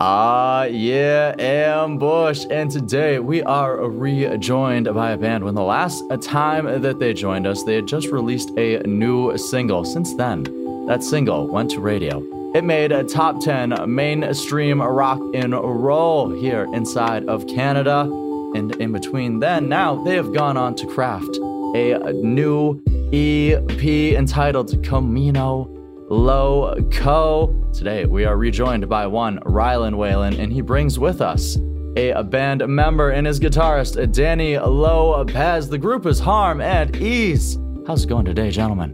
Ah, yeah, Ambush. And today we are rejoined by a band. When the last time that they joined us, they had just released a new single. Since then, that single went to radio. It made a top 10 mainstream rock and roll here inside of Canada. And in between then, now they have gone on to craft a new EP entitled Camino Loco. Today we are rejoined by one Rylan Whalen, and he brings with us a, band member and his guitarist Danny Lopez. The group is Harm and Ease. How's it going today, gentlemen?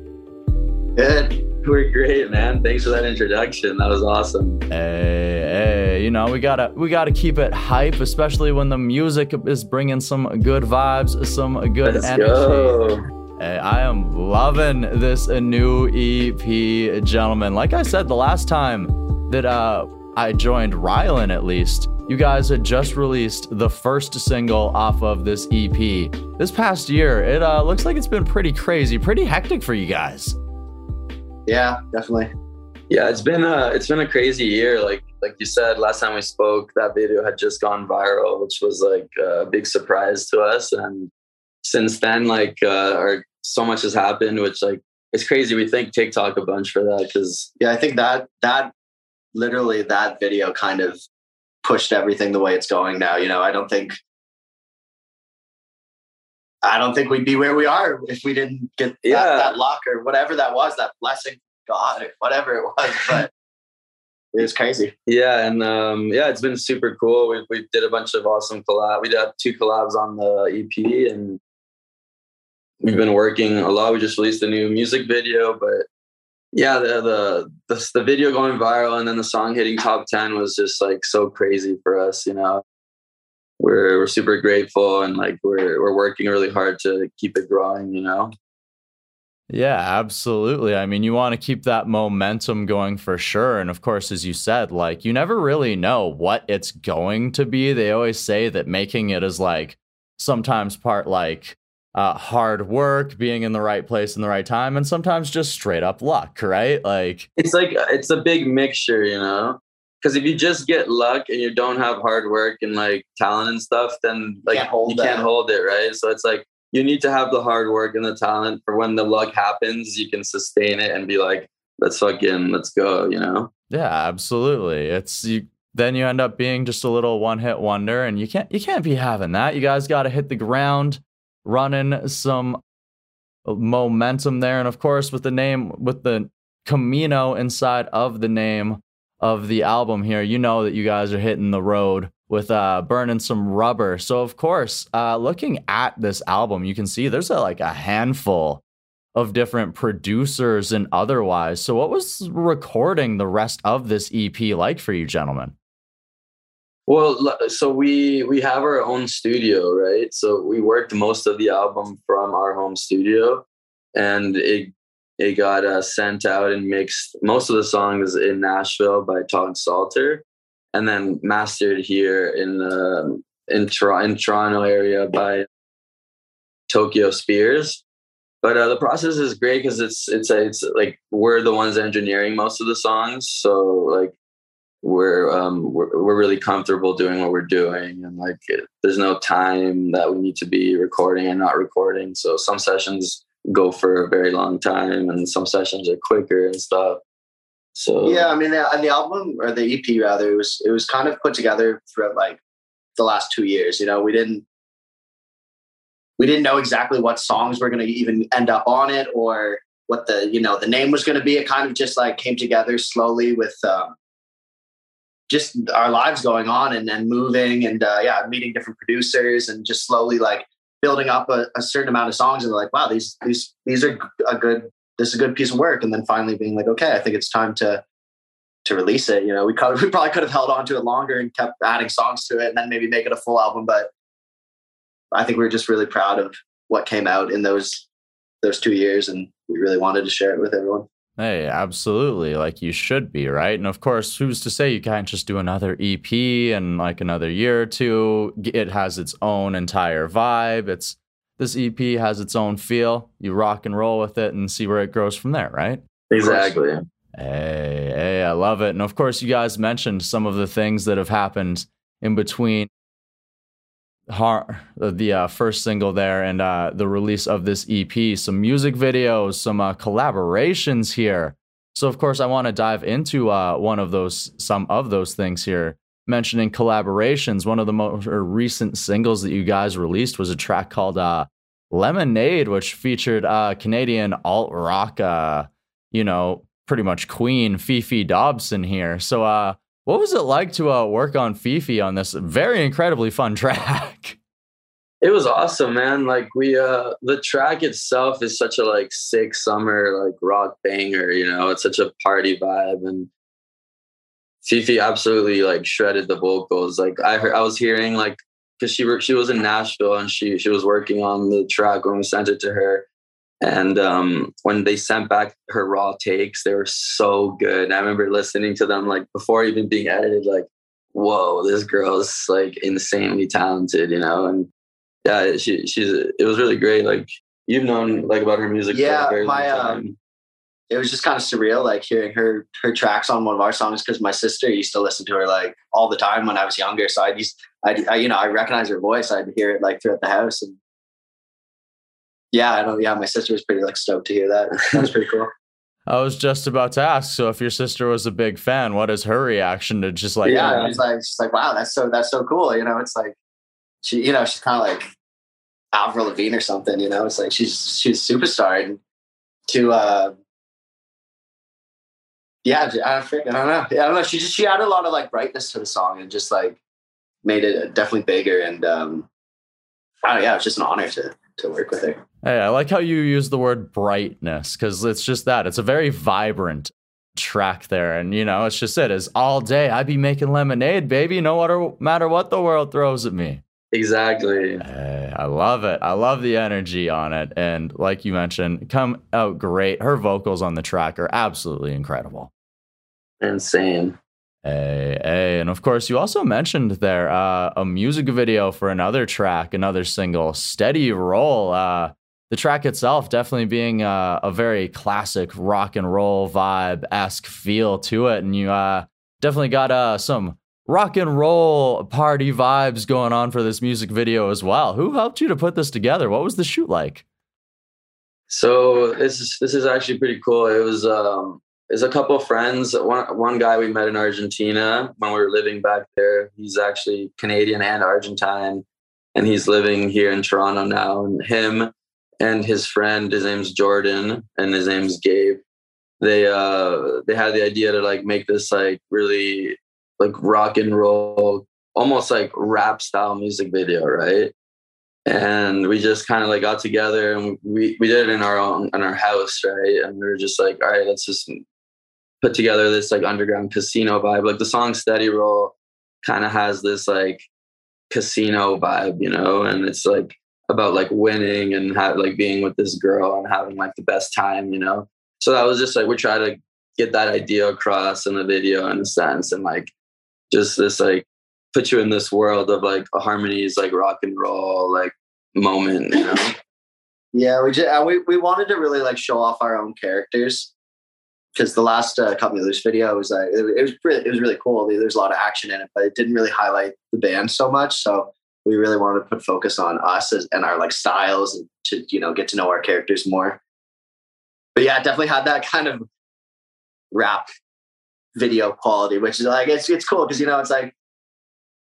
Good. We're great, man. Thanks for that introduction. That was awesome. Hey, hey, you know we gotta we gotta keep it hype, especially when the music is bringing some good vibes, some good Let's energy. go. Hey, I am loving this new EP, gentlemen. Like I said the last time that uh, I joined Rylan, at least, you guys had just released the first single off of this EP. This past year, it uh, looks like it's been pretty crazy, pretty hectic for you guys. Yeah, definitely. Yeah, it's been a it's been a crazy year. Like like you said, last time we spoke, that video had just gone viral, which was like a big surprise to us. And since then, like uh, our so much has happened, which like it's crazy. We thank TikTok a bunch for that because Yeah, I think that that literally that video kind of pushed everything the way it's going now. You know, I don't think I don't think we'd be where we are if we didn't get Yeah. that, that luck or whatever that was, that blessing, God, or whatever it was. But it was crazy. yeah, and um, yeah, it's been super cool. We we did a bunch of awesome collab. We did two collabs on the EP, and we've been working a lot. We just released a new music video, but yeah, the the the, the video going viral and then the song hitting top ten was just like so crazy for us. You know, we're we're super grateful and like we're we're working really hard to keep it growing. You know. Yeah, absolutely. I mean, you want to keep that momentum going for sure. And of course, as you said, like you never really know what it's going to be. They always say that making it is like sometimes part like uh, hard work, being in the right place in the right time, and sometimes just straight up luck, right? Like, it's like it's a big mixture, you know. Because if you just get luck and you don't have hard work and like talent and stuff, then like Can't hold you can't hold it, right? So it's like you need to have the hard work and the talent for when the luck happens, you can sustain it and be like, let's fucking let's go, you know. yeah, absolutely. It's you. Then you end up being just a little one hit wonder, and you can't you can't be having that. You guys got to hit the ground running some momentum there. And of course, with the name, with the Camino inside of the name of the album here, you know that you guys are hitting the road with uh, burning some rubber. So, of course, uh, looking at this album, you can see there's a, like a handful of different producers and otherwise. So, what was recording the rest of this EP like for you, gentlemen? Well, so we we have our own studio, right? So we worked most of the album from our home studio, and it it got uh, sent out and mixed most of the songs in Nashville by Todd Salter, and then mastered here in um in, Tor- in Toronto area by Tokyo Spears. But uh, the process is great because it's it's it's like we're the ones engineering most of the songs, so like we're um we're, we're really comfortable doing what we're doing and like it, there's no time that we need to be recording and not recording so some sessions go for a very long time and some sessions are quicker and stuff so Yeah, I mean, the, the album or the EP rather, it was it was kind of put together throughout like the last two years. You know, we didn't we didn't know exactly what songs were going to even end up on it or what the you know the name was going to be. It kind of just like came together slowly with um, just our lives going on and then moving and uh, yeah, meeting different producers and just slowly like building up a, a certain amount of songs and like wow these these these are a good this is a good piece of work. And then finally being like okay i think it's time to to release it. You know we, could, we probably could have held on to it longer and kept adding songs to it and then maybe make it a full album but i think we are just really proud of what came out in those those two years and we really wanted to share it with everyone Hey, absolutely. Like you should be, right? And of course, who's to say you can't just do another EP in like another year or two? It has its own entire vibe. It's this EP has its own feel. You rock and roll with it and see where it grows from there, right? exactly Hey, hey, I I love it. And of course, you guys mentioned some of the things that have happened in between the uh, first single there and uh, the release of this EP, some music videos, some uh, collaborations here. So, of course, I want to dive into uh, one of those, some of those things here. Mentioning collaborations, one of the most recent singles that you guys released was a track called uh, Lemonade, which featured uh, Canadian alt rock, you know, pretty much queen Fefe Dobson here. So, what was it like to uh, work on Fefe on this very incredibly fun track? It was awesome, man. Like we, uh, the track itself is such a like sick summer like rock banger. You know, it's such a party vibe, and Fefe absolutely like shredded the vocals. Like I heard, I was hearing like because she she was in Nashville and she she was working on the track when we sent it to her, and um, when they sent back her raw takes, they were so good. I remember listening to them like before even being edited, like, whoa, this girl is like insanely talented, you know? And yeah, she she's it was really great. Like you've known like about her music. Yeah, my um, it was just kind of surreal, like hearing her her tracks on one of our songs because my sister used to listen to her like all the time when I was younger. So I used I, I you know I recognize her voice. I'd hear it like throughout the house and yeah, I don't. Yeah, my sister was pretty like stoked to hear that. That was pretty cool. I was just about to ask. So, if your sister was a big fan, what is her reaction to just like? Yeah, it's like she's like, wow, that's so that's so cool. You know, it's like she, you know, she's kind of like Avril Lavigne or something. You know, it's like she's she's a superstar and to uh yeah, I think I don't know. Yeah, I don't know. She just she added a lot of like brightness to the song and just like made it definitely bigger. And um, oh yeah, it's just an honor to to work with her. Hey, I like how you use the word brightness because it's just that. It's a very vibrant track there. And, you know, it's just it is all day. I be making lemonade, baby, no matter what the world throws at me. Exactly. Hey, I love it. I love the energy on it. And like you mentioned, come out great. Her vocals on the track are absolutely incredible. Insane. Hey, hey, and of course, you also mentioned there uh, a music video for another track, another single, "Steady Roll." Uh, the track itself definitely being uh, a very classic rock and roll vibe esque feel to it, and you uh, definitely got uh, some rock and roll party vibes going on for this music video as well. Who helped you to put this together? What was the shoot like? So this is this is actually pretty cool. It was um, there's a couple of friends. One one guy we met in Argentina when we were living back there. He's actually Canadian and Argentine, and he's living here in Toronto now. And him and his friend, his name's Jordan, and his name's Gabe. They uh they had the idea to like make this like really like rock and roll, almost like rap style music video, right? and we just kind of like got together and we, we did it in our own in our house right and we were just like all right let's just put together this like underground casino vibe. Like the song Steady Roll kind of has this like casino vibe, you know, and it's like about like winning and have, like being with this girl and having like the best time, you know. So that was just like we try to get that idea across in the video in a sense and like just this like put you in this world of like harmonies like rock and roll like moment, you know. Yeah, we just we we wanted to really like show off our own characters because the last uh, Cut Me Loose video was like it, it was really, it was really cool. There's a lot of action in it, but it didn't really highlight the band so much. So we really wanted to put focus on us as, and our like styles and to you know get to know our characters more. But yeah, definitely had that kind of rap video quality, which is like it's it's cool because you know it's like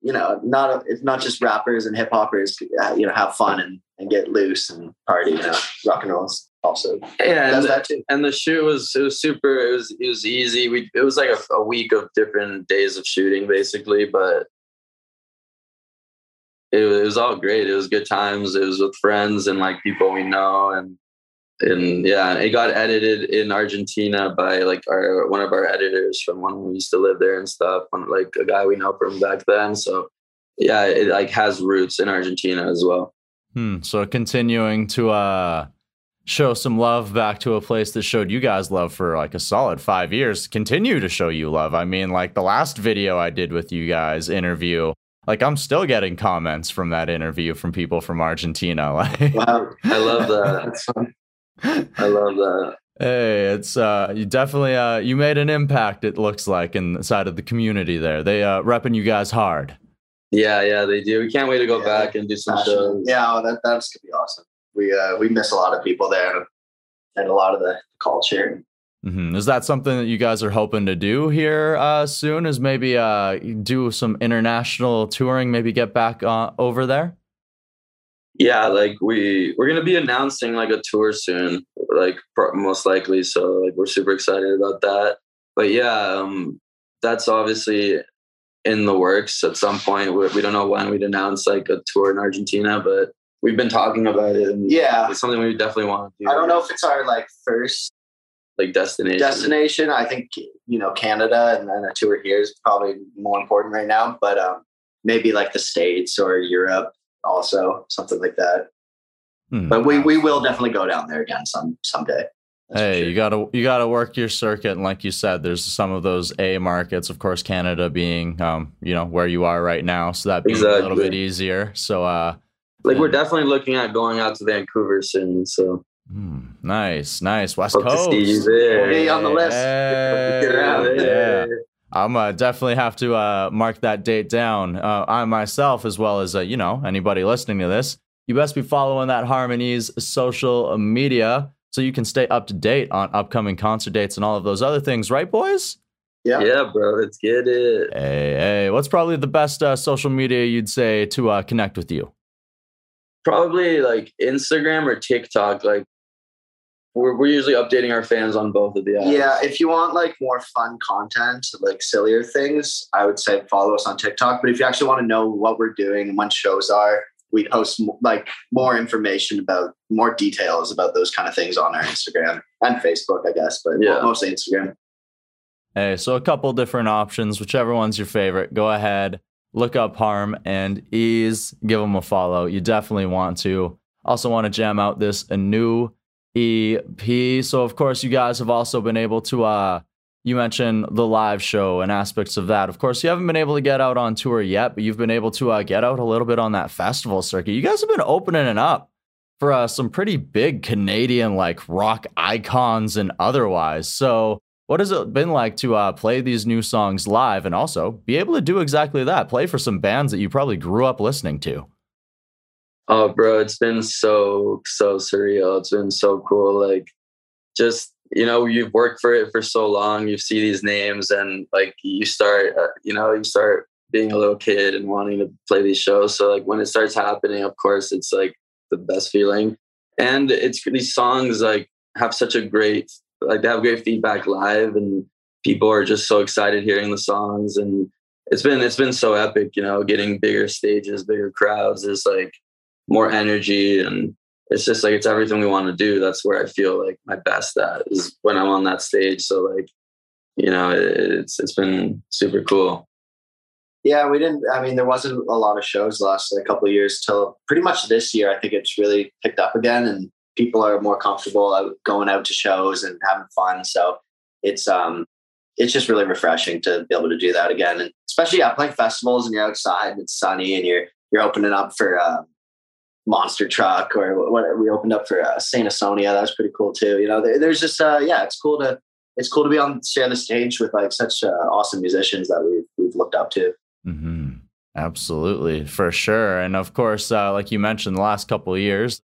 you know not it's not just rappers and hip hoppers uh, you know have fun and, and get loose and party you know rock and rolls also yeah and the, and the shoot was it was super it was it was easy. We it was like a, a week of different days of shooting basically but it, it was all great. It was good times. It was with friends and like people we know and and yeah it got edited in argentina by like our one of our editors from when we used to live there and stuff one, like a guy we know from back then. So yeah it like has roots in argentina as well. Hmm. so continuing to uh show some love back to a place that showed you guys love for like a solid five years continue to show you love i mean like the last video i did with you guys interview like i'm still getting comments from that interview from people from argentina like wow i love that i love that Hey, it's uh, you definitely uh, you made an impact. It looks like inside of the community there. They uh, repping you guys hard. Yeah, yeah, they do. We can't wait to go Yeah, back and do some Passion. shows. Yeah, oh, that that's gonna be awesome. We uh we miss a lot of people there and a lot of the culture. hmm Is that something that you guys are hoping to do here uh, soon? Is maybe uh, do some international touring? Maybe get back uh, over there. Yeah, like we we're gonna be announcing like a tour soon, like most likely. So like we're super excited about that. But yeah, um, that's obviously in the works at some point. We, we don't know when we'd announce like a tour in Argentina, but we've been talking about it. And Yeah. it's something we definitely want to do. I don't know if it's our like first like destination. destination. I think you know Canada and then a tour here is probably more important right now. But um, maybe like the states or Europe also something like that. Hmm. But we we will definitely go down there again some someday. That's Hey, sure. you gotta you gotta work your circuit, and like you said, there's some of those A markets. Of course, Canada being um, you know where you are right now, so that being a little bit easier. So uh, Like we're definitely looking at going out to Vancouver soon. So hmm, nice, nice West hope to Coast. see you there. We'll on the list. Hey, Get yeah. I'm uh, definitely have to uh, mark that date down. Uh, I myself, as well as uh, you know anybody listening to this, you best be following that Harmonies social media so you can stay up to date on upcoming concert dates and all of those other things, right, boys? Yeah. Yeah, bro, let's get it. Hey, hey, what's probably the best uh, social media you'd say to uh, connect with you? Probably like Instagram or TikTok. Like we're we're usually updating our fans on both of the apps. Yeah, if you want like more fun content, like sillier things, I would say follow us on TikTok. But if you actually want to know what we're doing and when shows are, we post like more information about more details about those kind of things on our Instagram and Facebook, I guess, but Yeah. mostly Instagram. Hey, so a couple different options, whichever one's your favorite. Go ahead, look up Harm and Ease, give them a follow. You definitely want to. Also, want to jam out this a new EP. So, of course, you guys have also been able to. uh You mentioned the live show and aspects of that. Of course, you haven't been able to get out on tour yet, but you've been able to uh, get out a little bit on that festival circuit. You guys have been opening it up for uh, some pretty big Canadian like rock icons and otherwise. So, what has it been like to uh, play these new songs live and also be able to do exactly that? Play for some bands that you probably grew up listening to. Oh, bro, it's been so so surreal. It's been so cool. Like, just you know, you've worked for it for so long. You see these names, and like you start, uh, you know, you start being a little kid and wanting to play these shows. So like when it starts happening, of course, it's like the best feeling. And it's these songs like have such a great like they have great feedback live, and people are just so excited hearing the songs. And it's been it's been so epic. You know, getting bigger stages, bigger crowds is like more energy and it's just like it's everything we want to do that's where i feel like my best at is when i'm on that stage so like you know it's it's been super cool Yeah, we didn't. I mean, there wasn't a lot of shows last like, a couple years till pretty much this year. I think it's really picked up again, and people are more comfortable going out to shows and having fun. So it's um, it's just really refreshing to be able to do that again, and especially yeah, playing festivals and you're outside and it's sunny and you're you're opening up for uh, Monster Truck or what we opened up for uh, Saint Asonia. That was pretty cool too. You know, there, there's just uh, yeah, it's cool to it's cool to be on share the stage with like such uh, awesome musicians that we've we've looked up to. hmm Absolutely, for sure. And of course, uh, like you mentioned, the last couple of years,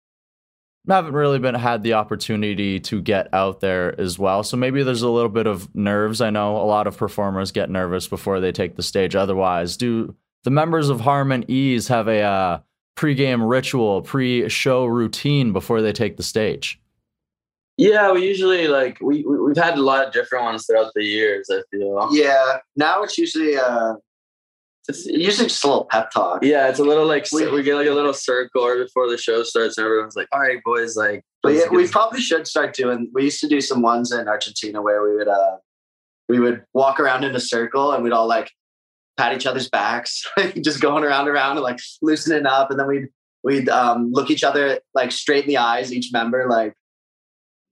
haven't really been had the opportunity to get out there as well. So maybe there's a little bit of nerves. I know a lot of performers get nervous before they take the stage. Otherwise, do the members of Harm and Ease have a uh, pre-game ritual, pre-show routine before they take the stage? yeah we usually like we we- we've had a lot of different ones throughout the years i feel Yeah, now it's usually uh, it's usually just a little pep talk. yeah it's a little like We- we, get like a little circle right before the show starts and everyone's like all right boys like But yeah, we probably should start doing. We used to do some ones in Argentina where we would uh, we would walk around in a circle and we'd all like pat each other's backs, like just going around and around and like loosening up, and then we'd we'd um, look each other like straight in the eyes, each member like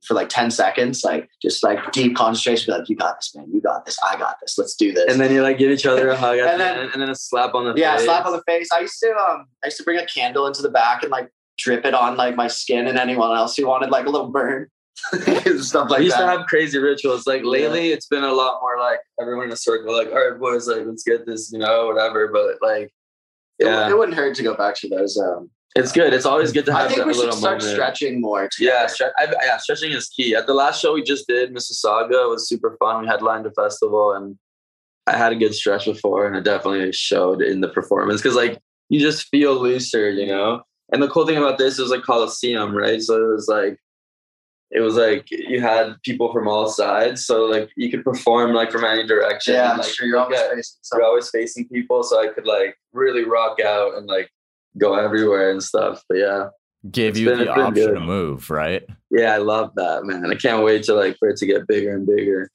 for like ten seconds, like just like deep concentration. Be like, you got this, man. You got this. I got this. Let's do this. and then you like give each other a hug And the then- and then a slap on the Yeah, face. slap on the face. I used to um I used to bring a candle into the back and like drip it on like my skin and anyone else who wanted like a little burn. stuff like we used that. to have crazy rituals. Like lately, it's been a lot more like everyone in a circle, like, all right, boys, like, let's get this, you know, whatever. But like, It, yeah, it wouldn't hurt to go back to those. Um, it's good. It's always good to have. I think we should little start moment. stretching more. Yeah, stre- I, yeah, stretching is key. At the last show we just did, Mississauga, was super fun. We headlined a festival, and I had a good stretch before, and it definitely showed in the performance because like you just feel looser, you know. And the cool thing about this is like Coliseum, right? So it was like it was like you had people from all sides, so like you could perform like from any direction. yeah, and, like, sure you're always you're always facing people, so I could like really rock out and like go everywhere and stuff. But yeah. Gave you been- the option good. to move, right? Yeah, I love that, man. I can't wait to like for it to get bigger and bigger.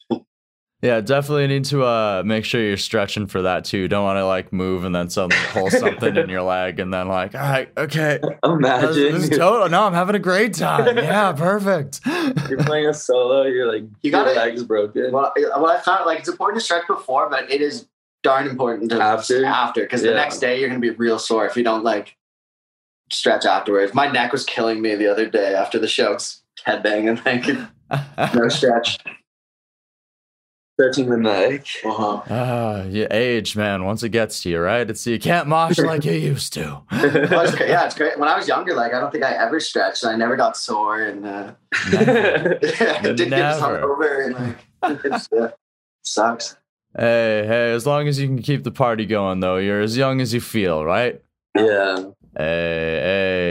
Yeah, definitely need to uh make sure you're stretching for that too. Don't want to like move and then suddenly pull something in your leg and then like, all right, okay. Imagine this is total. No, I'm having a great time. Yeah, perfect. you're playing a solo, you're like You gotta- leg's broken. Well, I- what I found like it's important to stretch before, but it is darn important to After? after because the next day you're gonna be real sore if you don't like stretch afterwards. My neck was killing me the other day after the show. It's Headbanging, like no stretch. Stretching the neck. Uh-huh. Ah, you age, man. Once it gets to you, right? It's you can't mosh like you used to. Well, it's. Yeah, it's great. When I was younger, like I don't think I ever stretched. And I never got sore and uh, didn't get Never. hungover and like it's, uh, sucks. Hey, hey, as long as you can keep the party going, though, you're as young as you feel, right? yeah. Hey,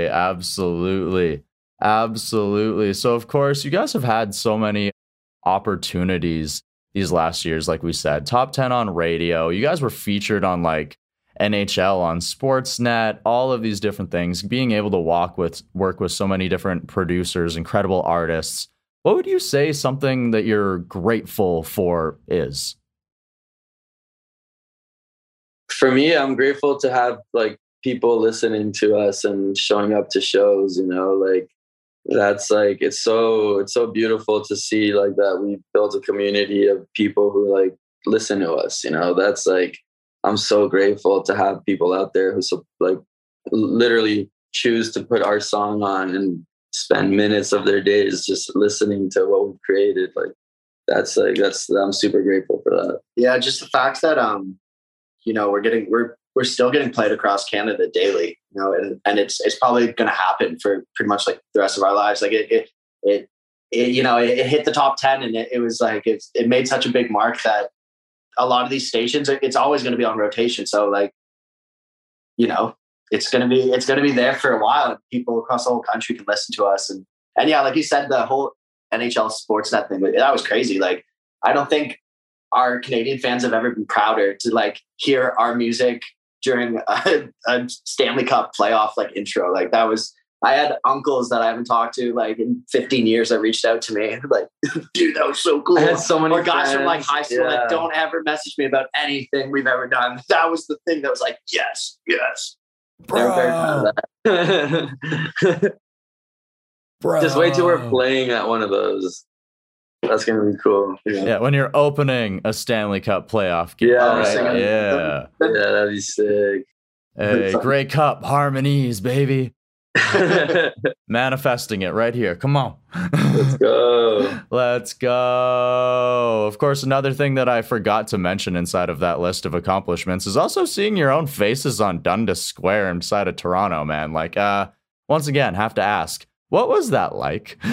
hey, absolutely. Absolutely. So, of course, you guys have had so many opportunities these last years, like we said. Top 10 on radio. You guys were featured on like NHL, on Sportsnet, all of these different things. Being able to walk with, work with so many different producers, incredible artists. What would you say something that you're grateful for is? For me, I'm grateful to have like people listening to us and showing up to shows, you know, like that's like it's so it's so beautiful to see like that we built a community of people who like listen to us, you know. That's like I'm so grateful to have people out there who so, like literally choose to put our song on and spend minutes of their days just listening to what we've created. Like that's like that's I'm super grateful for that. Yeah, just the fact that um, you know, we're getting we're we're still getting played across Canada daily, you know, and and it's it's probably going to happen for pretty much like the rest of our lives. Like it it it, it you know, it, it hit the top ten, and it, it was like it's it made such a big mark that a lot of these stations, it's always going to be on rotation. So like, you know, it's gonna be it's gonna be there for a while, and people across the whole country can listen to us. And and yeah, like you said, the whole NHL Sportsnet thing that was crazy. Like I don't think our Canadian fans have ever been prouder to like hear our music during a, a Stanley Cup playoff like intro. Like that was. I had uncles that I haven't talked to like in 15 years that reached out to me like, dude, that was so cool. I had so many or guys from like friends, high school yeah. that don't ever message me about anything we've ever done. That was the thing that was like, yes, yes. They're very proud of that. Just wait till we're playing at one of those. That's gonna be cool. Yeah, Yeah, when you're opening a Stanley Cup playoff game. Yeah, right? yeah. yeah that'd be sick. Hey, Grey Cup harmonies, baby. Manifesting it right here. Come on. Let's go. Let's go. Of course, another thing that I forgot to mention inside of that list of accomplishments is also seeing your own faces on Dundas Square inside of Toronto, man. Like, uh, once again, have to ask, what was that like?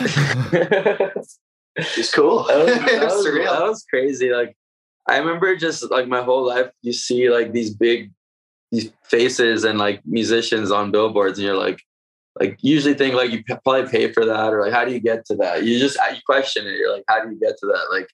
It's cool. that, was, that, was that was crazy. Like I remember just like my whole life, you see like these big these faces and like musicians on billboards, and you're like, like usually think like you probably pay for that, or like how do you get to that? You just you question it. You're like, how do you get to that? Like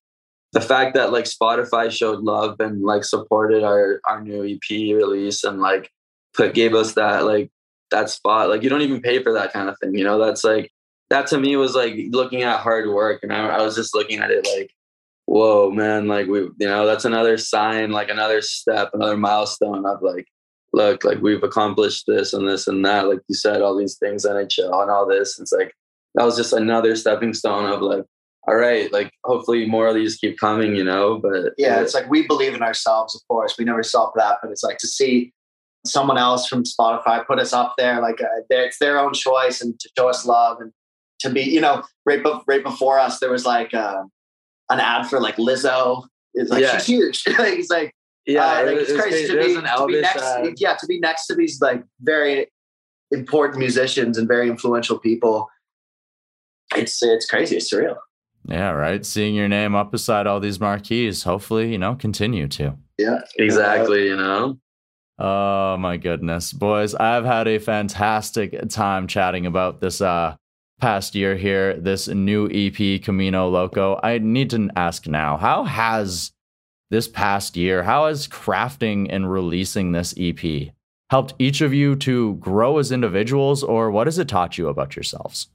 the fact that like Spotify showed love and like supported our our new EP release and like put gave us that like that spot. Like you don't even pay for that kind of thing. You know, that's like that to me was like looking at hard work and I, I was just looking at it like whoa man like we you know that's another sign like another step another milestone of like look like we've accomplished this and this and that like you said all these things nhl and all this it's like that was just another stepping stone of like all right like hopefully more of these keep coming you know but yeah, it's like we believe in ourselves, of course. We never saw that, but it's like to see someone else from Spotify put us up there, like uh, it's their own choice and to show us love and to be, you know, right, be- right before us, there was like uh, an ad for like Lizzo. It's like Yeah. she's huge. like, it's like Yeah, uh, like, was- it's crazy crazy. to be, an to be next. ad. Yeah, to be next to these like very important musicians and very influential people. It's it's crazy. It's surreal. Yeah, right. Seeing your name up beside all these marquees, hopefully, you know, continue to. Yeah, Exactly, you know. Oh my goodness, boys! I've had a fantastic time chatting about this uh past year here, this new EP Camino Loco. I need to ask now, how has this past year, how has crafting and releasing this EP helped each of you to grow as individuals, or what has it taught you about yourselves?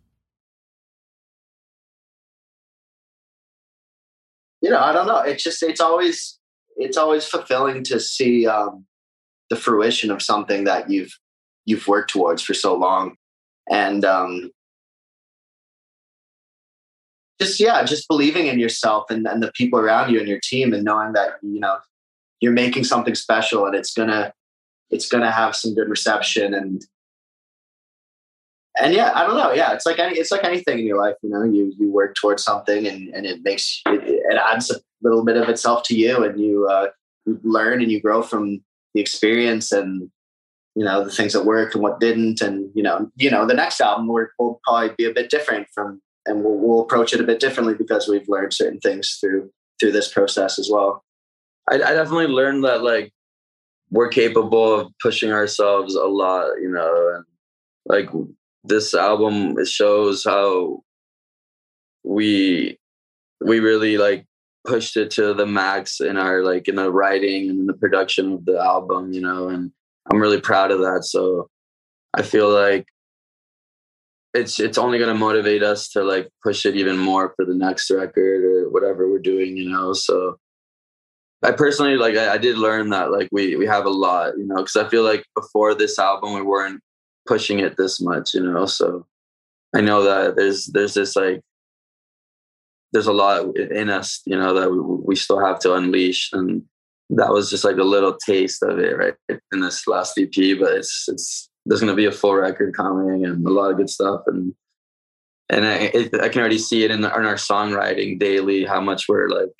you know, I don't know. It's just it's always it's always fulfilling to see um, the fruition of something that you've you've worked towards for so long, and um, just yeah, just believing in yourself and, and the people around you and your team, and knowing that you know you're making something special and it's gonna it's gonna have some good reception and and yeah, I don't know. Yeah, it's like any, it's like anything in your life. You know, you you work towards something, and and it makes it, it adds a little bit of itself to you, and you uh, learn and you grow from the experience, and you know the things that worked and what didn't, and you know you know the next album will probably be a bit different from, and we'll, we'll approach it a bit differently because we've learned certain things through through this process as well. I, I definitely learned that like we're capable of pushing ourselves a lot, you know, and like this album it shows how we we really like pushed it to the max in our like in the writing and the production of the album, you know, and I'm really proud of that. So I feel like it's it's only going to motivate us to like push it even more for the next record or whatever we're doing, you know. So I personally like I, I did learn that like we we have a lot, you know, because I feel like before this album we weren't pushing it this much, you know. So I know that there's there's this like there's a lot in us, you know, that we, we still have to unleash, and that was just like a little taste of it, right, in this last EP. But it's it's there's gonna be a full record coming and a lot of good stuff, and and I I can already see it in, the, in our songwriting daily how much we're like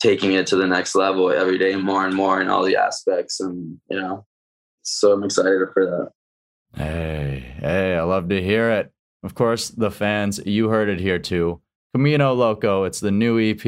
taking it to the next level every day more and more in all the aspects and you know so i'm excited for that Hey, hey, I love to hear it. Of course, the fans, you heard it here too. Camino Loco, it's the new EP.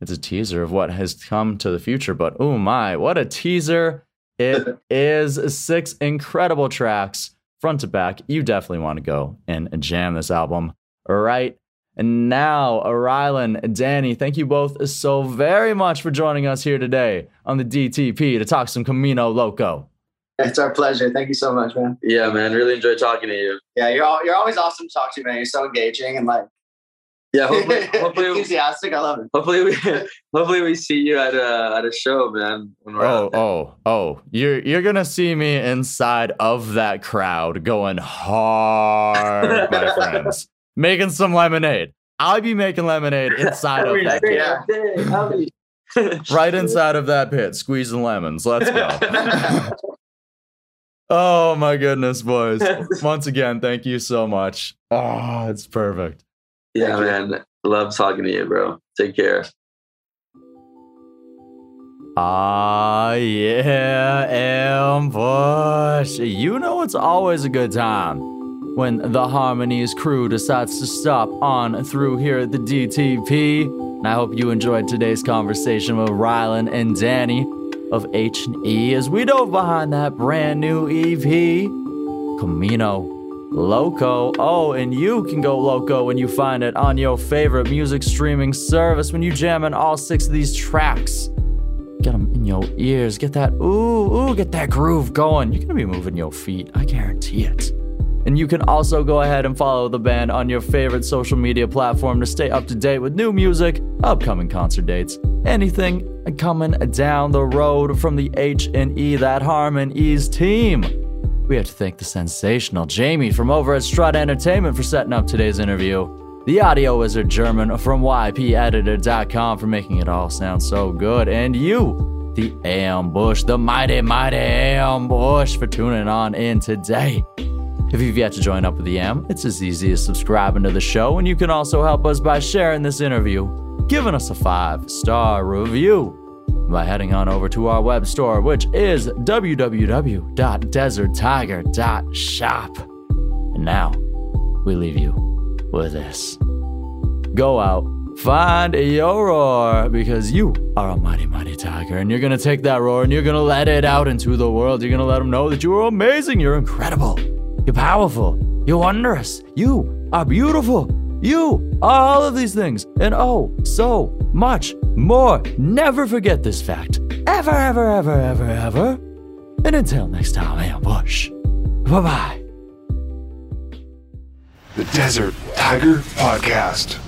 It's a teaser of what has come to the future, but oh my, what a teaser! It is six incredible tracks, front to back. You definitely want to go and jam this album right and now. Rylan, Danny, thank you both so very much for joining us here today on the DTP to talk some Camino Loco. It's our pleasure. Thank you so much, man. yeah man really enjoyed talking to you Yeah, you're all, you're always awesome to talk to, man. You're so engaging and like yeah hopefully hopefully, enthusiastic. I love it. hopefully we hopefully we see you at a at a show man when we're Oh, out there. oh, oh! You're you're gonna see me inside of that crowd going hard, my friends, making some lemonade. I'll be making lemonade inside of that, Hey, Yeah. right inside of that pit, squeezing lemons. Let's go. oh my goodness, boys! Once again, thank you so much. Oh, it's perfect. Yeah man. Love talking to you bro. Take care. Ah, yeah, ambush. You know it's always a good time when the Harmonies crew decides to stop on through here at the DTP. And I hope you enjoyed today's conversation with Rylan and Danny of H&E as we dove behind that brand new EP, Camino Loco. Oh, and you can go loco when you find it on your favorite music streaming service when you jam in all six of these tracks. Get them in your ears. Get that, ooh, ooh, get that groove going. You're going to be moving your feet. I guarantee it. And you can also go ahead and follow the band on your favorite social media platform to stay up to date with new music, upcoming concert dates, anything coming down the road from the H&E That Harmonies team. We have to thank the sensational Jamie from over at Strut Entertainment for setting up today's interview. The audio wizard German from YPEditor.com for making it all sound so good. And you, the Ambush, the mighty, mighty Ambush, for tuning on in today. If you've yet to join up with the AM, it's as easy as subscribing to the show, and you can also help us by sharing this interview, giving us a five star review by heading on over to our web store, which is www.deserttiger.shop. And now, we leave you with this. Go out, find your roar, because you are a mighty, mighty tiger, and you're gonna take that roar and you're gonna let it out into the world. You're gonna let them know that you are amazing, you're incredible, you're powerful, you're wondrous, you are beautiful, you are all of these things, and oh, so much more. Never forget this fact. Ever, ever, ever, ever, ever. And until next time, I AM Bush. Bye bye. The Desert Tiger Podcast.